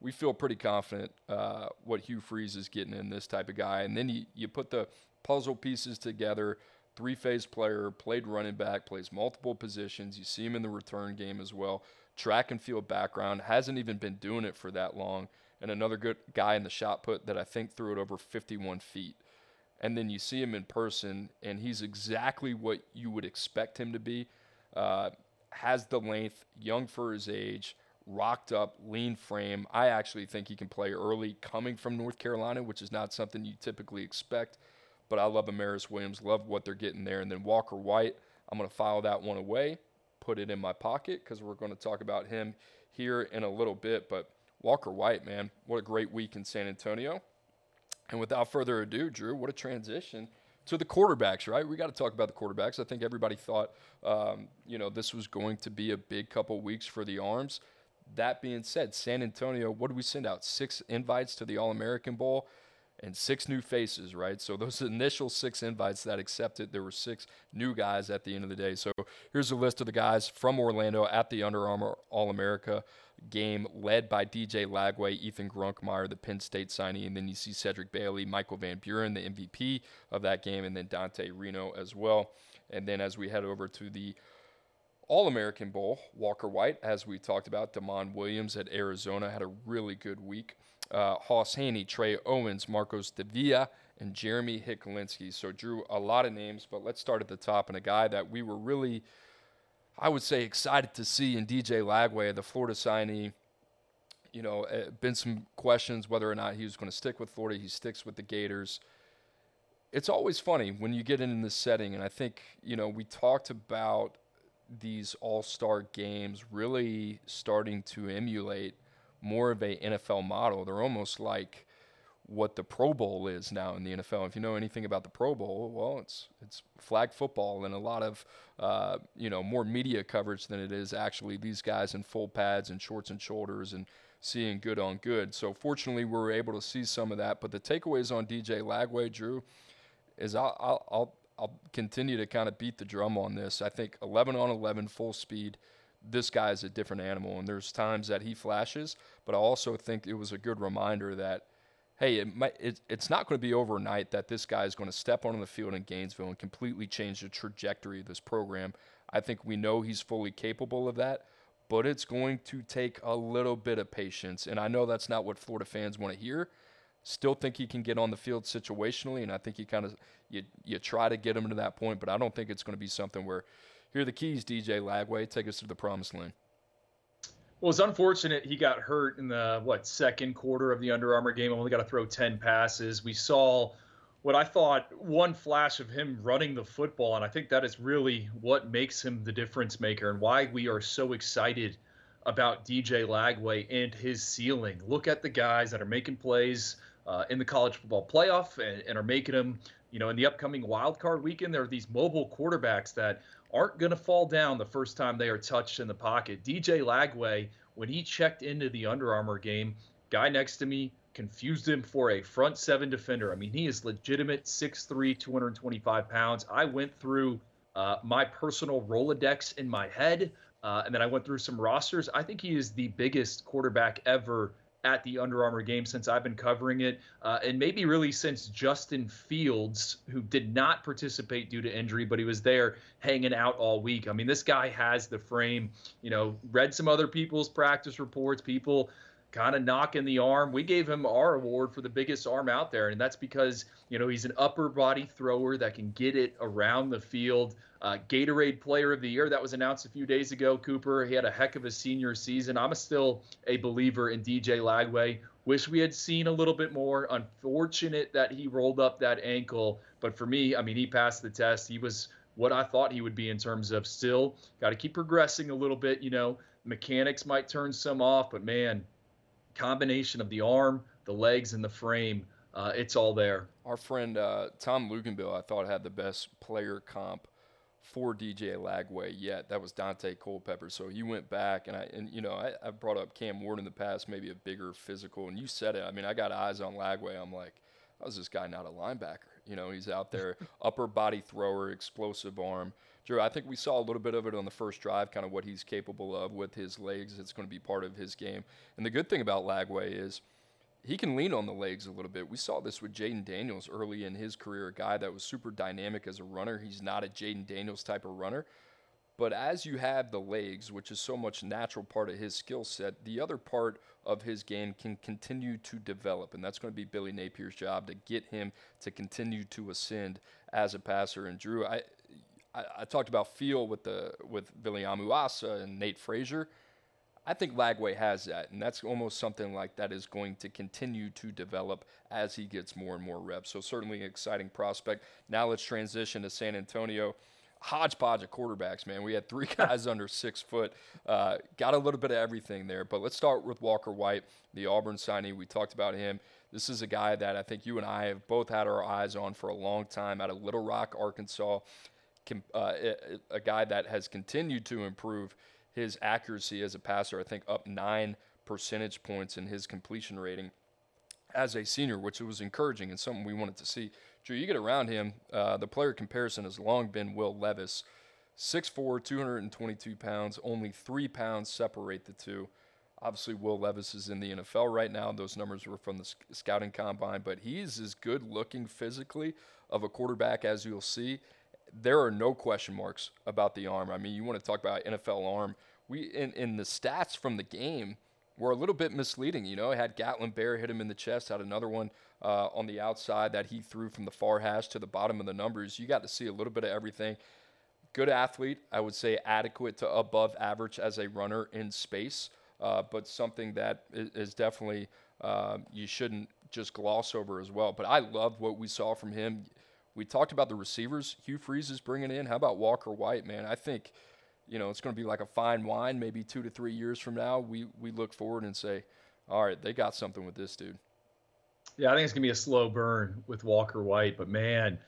we feel pretty confident uh, what Hugh Freeze is getting in this type of guy. And then you, you put the puzzle pieces together. Three phase player, played running back, plays multiple positions. You see him in the return game as well. Track and field background, hasn't even been doing it for that long. And another good guy in the shot put that I think threw it over 51 feet. And then you see him in person, and he's exactly what you would expect him to be. Uh, has the length, young for his age, rocked up, lean frame. I actually think he can play early coming from North Carolina, which is not something you typically expect. But I love Amaris Williams, love what they're getting there. And then Walker White, I'm going to file that one away, put it in my pocket because we're going to talk about him here in a little bit. But Walker White, man, what a great week in San Antonio. And without further ado, Drew, what a transition to the quarterbacks, right? We got to talk about the quarterbacks. I think everybody thought, um, you know, this was going to be a big couple weeks for the arms. That being said, San Antonio, what did we send out? Six invites to the All American Bowl and six new faces, right? So those [LAUGHS] initial six invites that accepted, there were six new guys at the end of the day. So here's a list of the guys from Orlando at the Under Armour All America game, led by DJ Lagway, Ethan Grunkemeyer, the Penn State signee, and then you see Cedrick Bailey, Michael Van Buren, the MVP of that game, and then Dante Reno as well. And then as we head over to the all American Bowl, Walker White, as we talked about, Demond Williams at Arizona had a really good week uh, Hauss Hejny, Trey Owens, Marcos Davila, and Jeremy Hecklinski. So, Drew, a lot of names, but let's start at the top. And a guy that we were really, I would say, excited to see in DJ Lagway, the Florida signee. You know, uh, been some questions whether or not he was going to stick with Florida. He sticks with the Gators. It's always funny when you get in this setting, and I think you know we talked about these All Star games really starting to emulate more of a NFL model. They're almost like what the Pro Bowl is now in the NFL. If you know anything about the Pro Bowl, well, it's it's flag football and a lot of uh, you know more media coverage than it is actually these guys in full pads and shorts and shoulders and seeing good on good. So fortunately, we were able to see some of that. But the takeaways on DJ Lagway, Drew, is I'll I'll, I'll, I'll continue to kind of beat the drum on this. I think 11 on 11 full speed. This guy is a different animal, and there's times that he flashes, but I also think it was a good reminder that hey, it might, it, it's not going to be overnight that this guy is going to step onto the field in Gainesville and completely change the trajectory of this program. I think we know he's fully capable of that, but it's going to take a little bit of patience. And I know that's not what Florida fans want to hear. Still think he can get on the field situationally, and I think you kind of you you try to get him to that point, but I don't think it's going to be something where here are the keys, DJ Lagway, take us to the promised land. Well, it's unfortunate he got hurt in the what second quarter of the Under Armour game. Only got to throw ten passes. We saw what I thought one flash of him running the football, and I think that is really what makes him the difference maker and why we are so excited about DJ Lagway and his ceiling. Look at the guys that are making plays uh, in the college football playoff and, and are making them. You know, in the upcoming wild card weekend, there are these mobile quarterbacks that aren't going to fall down the first time they are touched in the pocket. DJ Lagway, when he checked into the Under Armour game, guy next to me confused him for a front seven defender. I mean, he is legitimate 6'3, 225 pounds. I went through uh, my personal Rolodex in my head, uh, and then I went through some rosters. I think he is the biggest quarterback ever at the Under Armour game since I've been covering it, uh, and maybe really since Justin Fields, who did not participate due to injury, but he was there hanging out all week. I mean, this guy has the frame. You know, read some other people's practice reports, people kind of knocking the arm. We gave him our award for the biggest arm out there, and that's because you know he's an upper body thrower that can get it around the field uh, Gatorade Player of the Year. That was announced a few days ago. Cooper, he had a heck of a senior season. I'm still a believer in DJ Lagway. Wish we had seen a little bit more. Unfortunate that he rolled up that ankle. But for me, I mean, he passed the test. He was what I thought he would be in terms of still got to keep progressing a little bit. You know, mechanics might turn some off, but man, combination of the arm, the legs, and the frame, uh, it's all there. Our friend uh, Tom Luginbill, I thought, had the best player comp for DJ Lagway yet. That was Daunte Culpepper. So he went back, and I and you know I, I brought up Cam Ward in the past, maybe a bigger physical, and you said it. I mean, I got eyes on Lagway. I'm like, how's this guy not a linebacker? You know, he's out there, [LAUGHS] upper body thrower, explosive arm. Drew, I think we saw a little bit of it on the first drive, kind of what he's capable of with his legs. It's going to be part of his game. And the good thing about Lagway is he can lean on the legs a little bit. We saw this with Jayden Daniels early in his career, a guy that was super dynamic as a runner. He's not a Jayden Daniels type of runner. But as you have the legs, which is so much natural part of his skill set, the other part of his game can continue to develop. And that's going to be Billy Napier's job to get him to continue to ascend as a passer. And Drew, I I, I talked about feel with the with Viliamu-Asa and Nate Frazier. I think Lagway has that, and that's almost something like that is going to continue to develop as he gets more and more reps. So certainly an exciting prospect. Now let's transition to San Antonio. Hodgepodge of quarterbacks, man. We had three [LAUGHS] guys under six foot. Uh, got a little bit of everything there, but let's start with Walker White, the Auburn signee. We talked about him. This is a guy that I think you and I have both had our eyes on for a long time out of Little Rock, Arkansas. Uh, a guy that has continued to improve his accuracy as a passer, I think, up nine percentage points in his completion rating as a senior, which was encouraging and something we wanted to see. Drew, you get around him, uh, the player comparison has long been Will Levis. 6'4, 222 pounds, only three pounds separate the two. Obviously, Will Levis is in the NFL right now. Those numbers were from the scouting combine, but he's as good looking physically of a quarterback as you'll see there are no question marks about the arm. I mean, you want to talk about NFL arm. We in, in the stats from the game, were a little bit misleading. You know, had Gatlin Bear hit him in the chest, had another one uh, on the outside that he threw from the far hash to the bottom of the numbers. You got to see a little bit of everything. Good athlete, I would say adequate to above average as a runner in space, uh, but something that is, definitely uh, you shouldn't just gloss over as well. But I loved what we saw from him. We talked about the receivers Hugh Freeze is bringing in. How about Walker White, man? I think – you know, it's going to be like a fine wine. Maybe two to three years from now, we we look forward and say, all right, they got something with this dude. Yeah, I think it's gonna be a slow burn with Walker White, but man,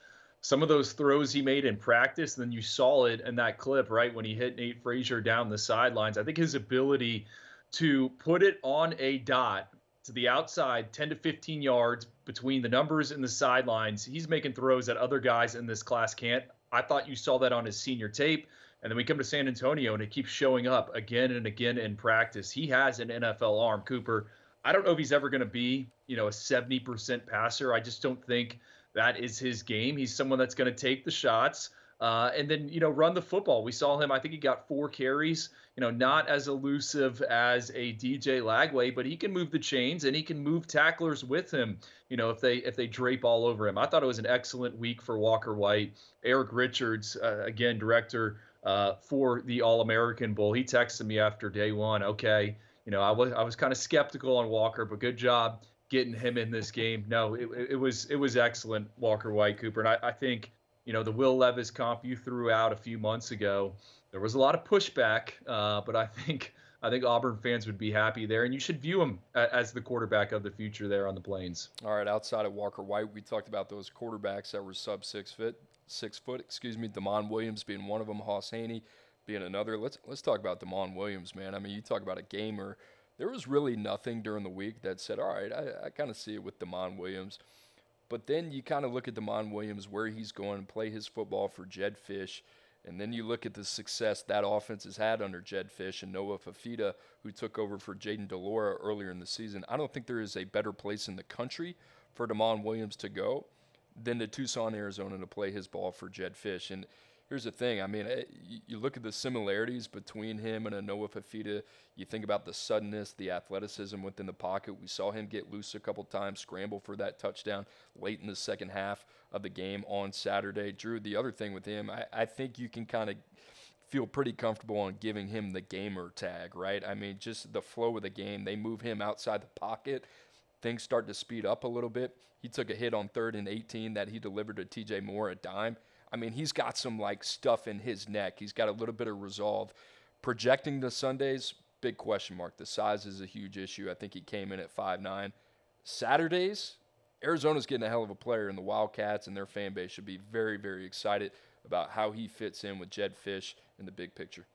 some of those throws he made in practice, then you saw it in that clip, right when he hit Nate Frazier down the sidelines. I think his ability to put it on a dot to the outside, 10 to 15 yards between the numbers and the sidelines, he's making throws that other guys in this class can't. I thought you saw that on his senior tape. And then we come to San Antonio and it keeps showing up again and again in practice. He has an NFL arm, Cooper. I don't know if he's ever going to be, you know, a 70% passer. I just don't think that is his game. He's someone that's going to take the shots uh, and then, you know, run the football. We saw him, I think he got four carries, you know, not as elusive as a DJ Lagway, but he can move the chains and he can move tacklers with him, you know, if they if they drape all over him. I thought it was an excellent week for Walker White. Eric Richards, uh, again, director uh, for the All American Bowl. He texted me after day one. Okay, you know, I was I was kind of skeptical on Walker, but good job getting him in this game. No, it, it was it was excellent, Walker White Cooper, and I, I think you know the Will Levis comp you threw out a few months ago. There was a lot of pushback, uh, but I think [LAUGHS] I think Auburn fans would be happy there, and you should view him as the quarterback of the future there on the Plains. All right, outside of Walker White, we talked about those quarterbacks that were sub six foot six foot, excuse me. Demond Williams being one of them, Hauss Hejny being another. Let's let's talk about Demond Williams, man. I mean, you talk about a gamer. There was really nothing during the week that said, all right, I, I kind of see it with Demond Williams. But then you kind of look at Demond Williams, where he's going play his football for Jedd Fisch. And then you look at the success that offense has had under Jedd Fisch and Noah Fifita, who took over for Jayden de Laura earlier in the season. I don't think there is a better place in the country for Demond Williams to go than to Tucson, Arizona to play his ball for Jedd Fisch. And here's the thing I mean, eh, you look at the similarities between him and a Noah Fifita. You think about the suddenness, the athleticism within the pocket. We saw him get loose a couple times, scramble for that touchdown late in the second half of the game on Saturday. Drew, the other thing with him, I, I think you can kind of feel pretty comfortable on giving him the gamer tag, right? I mean, just the flow of the game. They move him outside the pocket things start to speed up a little bit. He took a hit on third and 18 that he delivered to TJ Moore a dime. I mean, he's got some like stuff in his neck. He's got a little bit of resolve. Projecting the Sundays, big question mark. The size is a huge issue. I think he came in at five nine. Saturdays, Arizona's getting a hell of a player, and the Wildcats and their fan base should be very, very excited about how he fits in with Jedd Fisch in the big picture.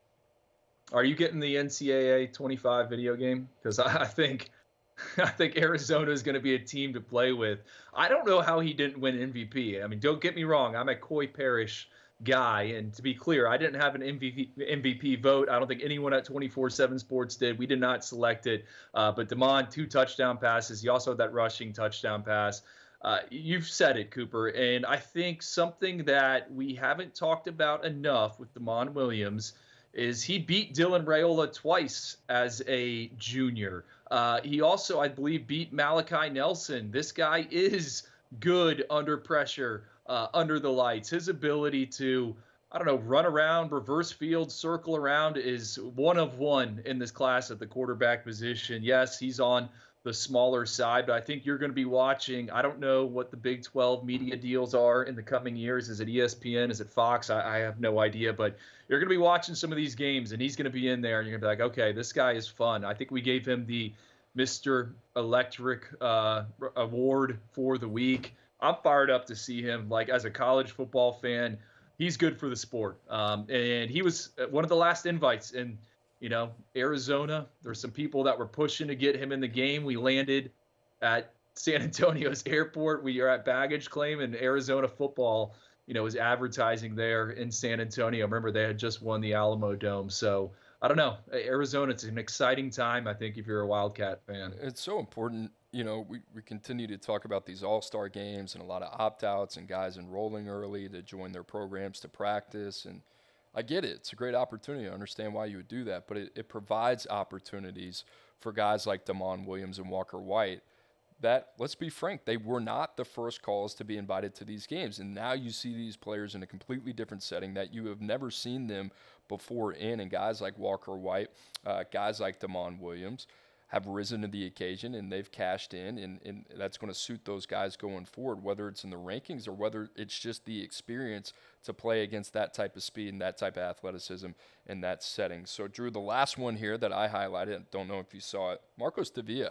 Are you getting the NCAA 25 video game? Because I think [LAUGHS] I think Arizona is going to be a team to play with. I don't know how he didn't win MVP. I mean, don't get me wrong. I'm a Koi Perich guy, and to be clear, I didn't have an MVP, MVP vote. I don't think anyone at 24/7 Sports did. We did not select it. Uh, but Demond, two touchdown passes. He also had that rushing touchdown pass. Uh, you've said it, Cooper, and I think something that we haven't talked about enough with Demond Williams is he beat Dylan Raiola twice as a junior. Uh, he also, I believe, beat Malachi Nelson. This guy is good under pressure, uh, under the lights. His ability to, I don't know, run around, reverse field, circle around is one of one in this class at the quarterback position. Yes, he's on the smaller side, but I think you're going to be watching. I don't know what the Big 12 media deals are in the coming years. Is it ESPN? Is it Fox? I, I have no idea, but you're going to be watching some of these games, and he's going to be in there, and you're going to be like, okay, this guy is fun. I think we gave him the Mr. Electric uh, award for the week. I'm fired up to see him. Like as a college football fan, he's good for the sport. Um, and he was one of the last invites in you know, Arizona. There's some people that were pushing to get him in the game. We landed at San Antonio's [LAUGHS] airport. We are at baggage claim, and Arizona football, you know, was advertising there in San Antonio. Remember, they had just won the Alamo Dome. So I don't know. Arizona, it's an exciting time, I think, if you're a Wildcat fan. It's so important. You know, we, we continue to talk about these all star games and a lot of opt outs and guys enrolling early to join their programs to practice. And I get it. It's a great opportunity. I understand why you would do that, but it, it provides opportunities for guys like Demond Williams and Walker White that, let's be frank, they were not the first calls to be invited to these games. And now you see these players in a completely different setting that you have never seen them before in. And guys like Walker White, uh, guys like Demond Williams have risen to the occasion and they've cashed in. And, and that's going to suit those guys going forward, whether it's in the rankings or whether it's just the experience to play against that type of speed and that type of athleticism in that setting. So, Drew, the last one here that I highlighted, don't know if you saw it, Marcos Davila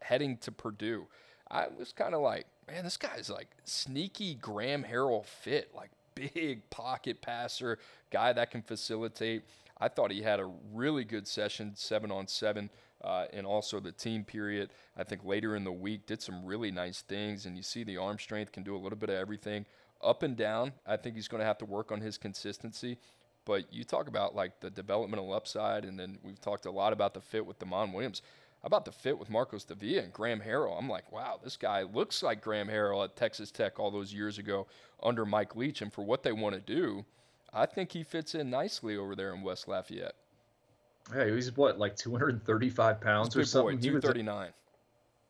heading to Purdue. I was kind of like, man, this guy's like sneaky Graham Harrell fit, like big pocket passer, guy that can facilitate. I thought he had a really good session, seven on seven, uh, and also the team period. I think later in the week did some really nice things, and you see the arm strength can do a little bit of everything. Up and down, I think he's going to have to work on his consistency. But you talk about like the developmental upside, and then we've talked a lot about the fit with Demond Williams about the fit with Marcos Davila and Graham Harrell? I'm like, wow, this guy looks like Graham Harrell at Texas Tech all those years ago under Mike Leach. And for what they want to do, I think he fits in nicely over there in West Lafayette. Yeah, he was what, like 235 pounds or something? Boy, 239.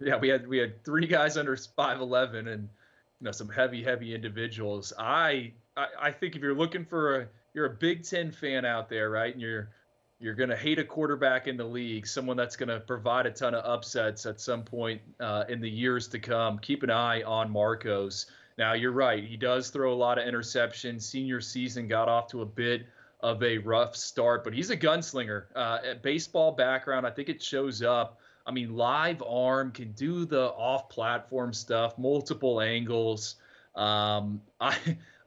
yeah, we had we had three guys under 5'11 and you know some heavy, heavy individuals. I, I I think if you're looking for a you're a Big Ten fan out there, right? And you're you're going to hate a quarterback in the league, someone that's going to provide a ton of upsets at some point uh, in the years to come. Keep an eye on Marcos. Now, you're right. He does throw a lot of interceptions. Senior season got off to a bit of a rough start, but he's a gunslinger. Uh, baseball background, I think it shows up. I mean, live arm can do the off platform stuff, multiple angles. Um, [LAUGHS] I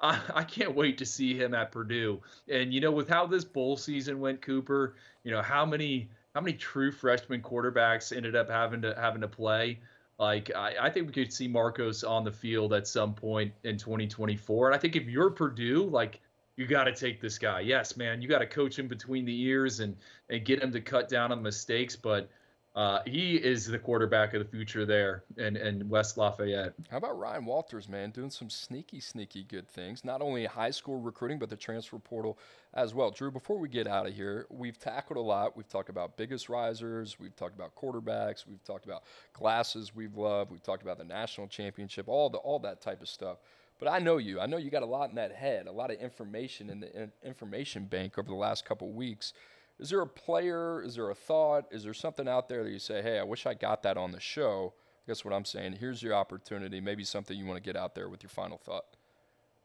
I, I can't wait to see him at Purdue. And you know, with how this bowl season went, Cooper, you know how many how many true freshman quarterbacks ended up having to having to play. Like I, I think we could see Marcos on the field at some point in 2024. And I think if you're Purdue, like you got to take this guy. Yes, man, you got to coach him between the ears and and get him to cut down on mistakes. But uh, he is the quarterback of the future there and in West Lafayette. How about Ryan Walters, man, doing some sneaky, sneaky good things, not only high school recruiting, but the transfer portal as well. Drew, before we get out of here, we've tackled a lot. We've talked about biggest risers, we've talked about quarterbacks, we've talked about classes we've loved, we've talked about the national championship, all the all that type of stuff. But I know you. I know you got a lot in that head, a lot of information in the information bank over the last couple weeks is there a player? Is there a thought? Is there something out there that you say, hey, I wish I got that on the show? Guess what I'm saying? Here's your opportunity. Maybe something you want to get out there with your final thought.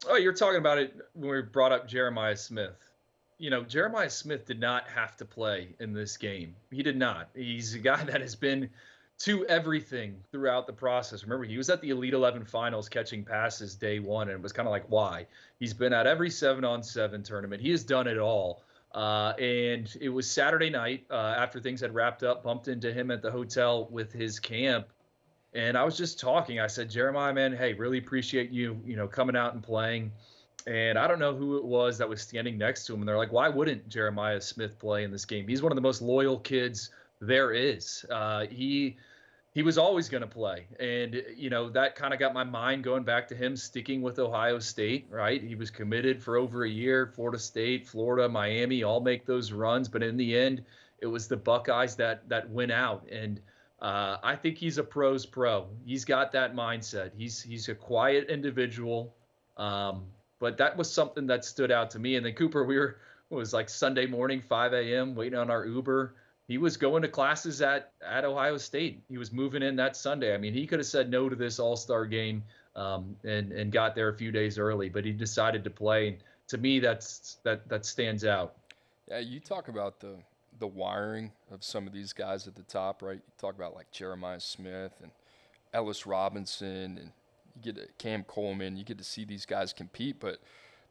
Oh, you're talking about it when we brought up Jeremiah Smith. You know, Jeremiah Smith did not have to play in this game. He did not. He's a guy [LAUGHS] that has been to everything throughout the process. Remember, he was at the Elite 11 finals catching passes day one, and it was kind of like, why? He's been at every seven on seven tournament. He has done it all. Uh, and it was Saturday night uh, after things had wrapped up, bumped into him at the hotel with his camp. And I was just talking. I said, Jeremiah, man, hey, really appreciate you, you know, coming out and playing. And I don't know who it was that was standing next to him. And they're like, why wouldn't Jeremiah Smith play in this game? He's one of the most loyal kids there is. Uh, he he was always going to play. And, you know, that kind of got my mind going back to him sticking with Ohio State, right? He was committed for over a year. Florida State, Florida, Miami all make those runs. But in the end, it was the Buckeyes that, that went out. And uh, I think he's a pro's pro. He's got that mindset. He's, he's a quiet individual. Um, but that was something that stood out to me. And then Cooper, we were, it was like Sunday morning, 5 a.m., waiting on our Uber he was going to classes at at Ohio State. He was moving in that Sunday. I mean, he could have said no to this All Star game um, and and got there a few days early, but he decided to play. And to me, that's that that stands out. Yeah, you talk about the the wiring of some of these guys at the top, right? You talk about like Jeremiah Smith and Ellis Robinson, and you get Cam Coleman. You get to see these guys compete, but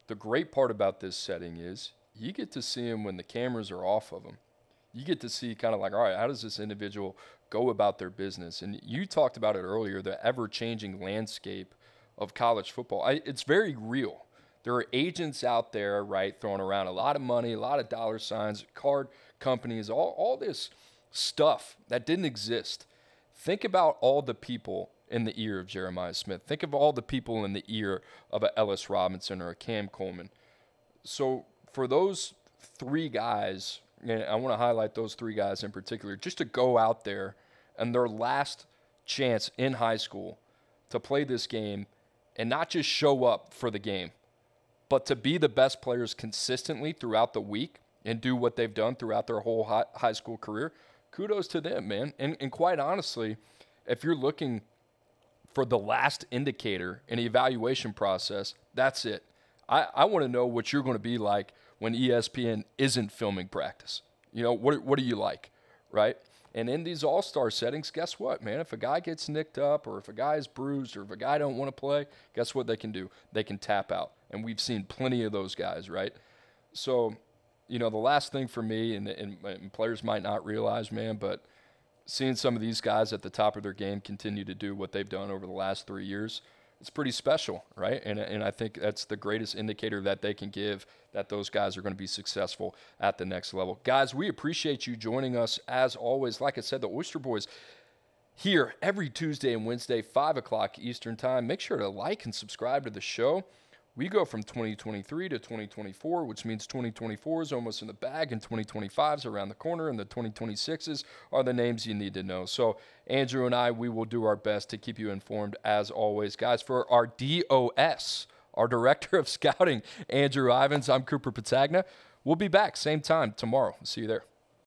the great part about this setting is you get to see them when the cameras are off of them you get to see kind of like, all right, how does this individual go about their business? And you talked about it earlier, the ever changing landscape of college football. I, it's very real. There are agents out there, right, throwing around a lot of money, a lot of dollar signs, card companies, all, all this stuff that didn't exist. Think about all the people in the ear of Jeremiah Smith. Think of all the people in the ear of a Ellis Robinson or a Cam Coleman. So for those three guys, and I want to highlight those three guys in particular, just to go out there and their last chance in high school to play this game and not just show up for the game, but to be the best players consistently throughout the week and do what they've done throughout their whole high, school career, kudos to them, man. And, and quite honestly, if you're looking for the last indicator in the evaluation process, that's it. I, I want to know what you're going to be like when ESPN isn't filming practice. You know, what, what do you like, right? And in these all-star settings, guess what, man? If a guy gets nicked up or if a guy is bruised or if a guy don't want to play, guess what they can do? They can tap out. And we've seen plenty of those guys, right? So, you know, the last thing for me, and, and, and players might not realize, man, but seeing some of these guys at the top of their game continue to do what they've done over the last three years – it's pretty special, right? And, and I think that's the greatest indicator that they can give that those guys are going to be successful at the next level. Guys, we appreciate you joining us as always. Like I said, the Oyster Boys here every Tuesday and Wednesday, 5 o'clock Eastern Time. Make sure to like and subscribe to the show we go from 2023 to 2024, which means 2024 is almost in the bag and 2025 is around the corner, and the 2026s are the names you need to know. So, Andrew and I, we will do our best to keep you informed as always. Guys, for our DOS, our Director of Scouting, Andrew Ivins, I'm Cooper Petagna. We'll be back same time tomorrow. See you there.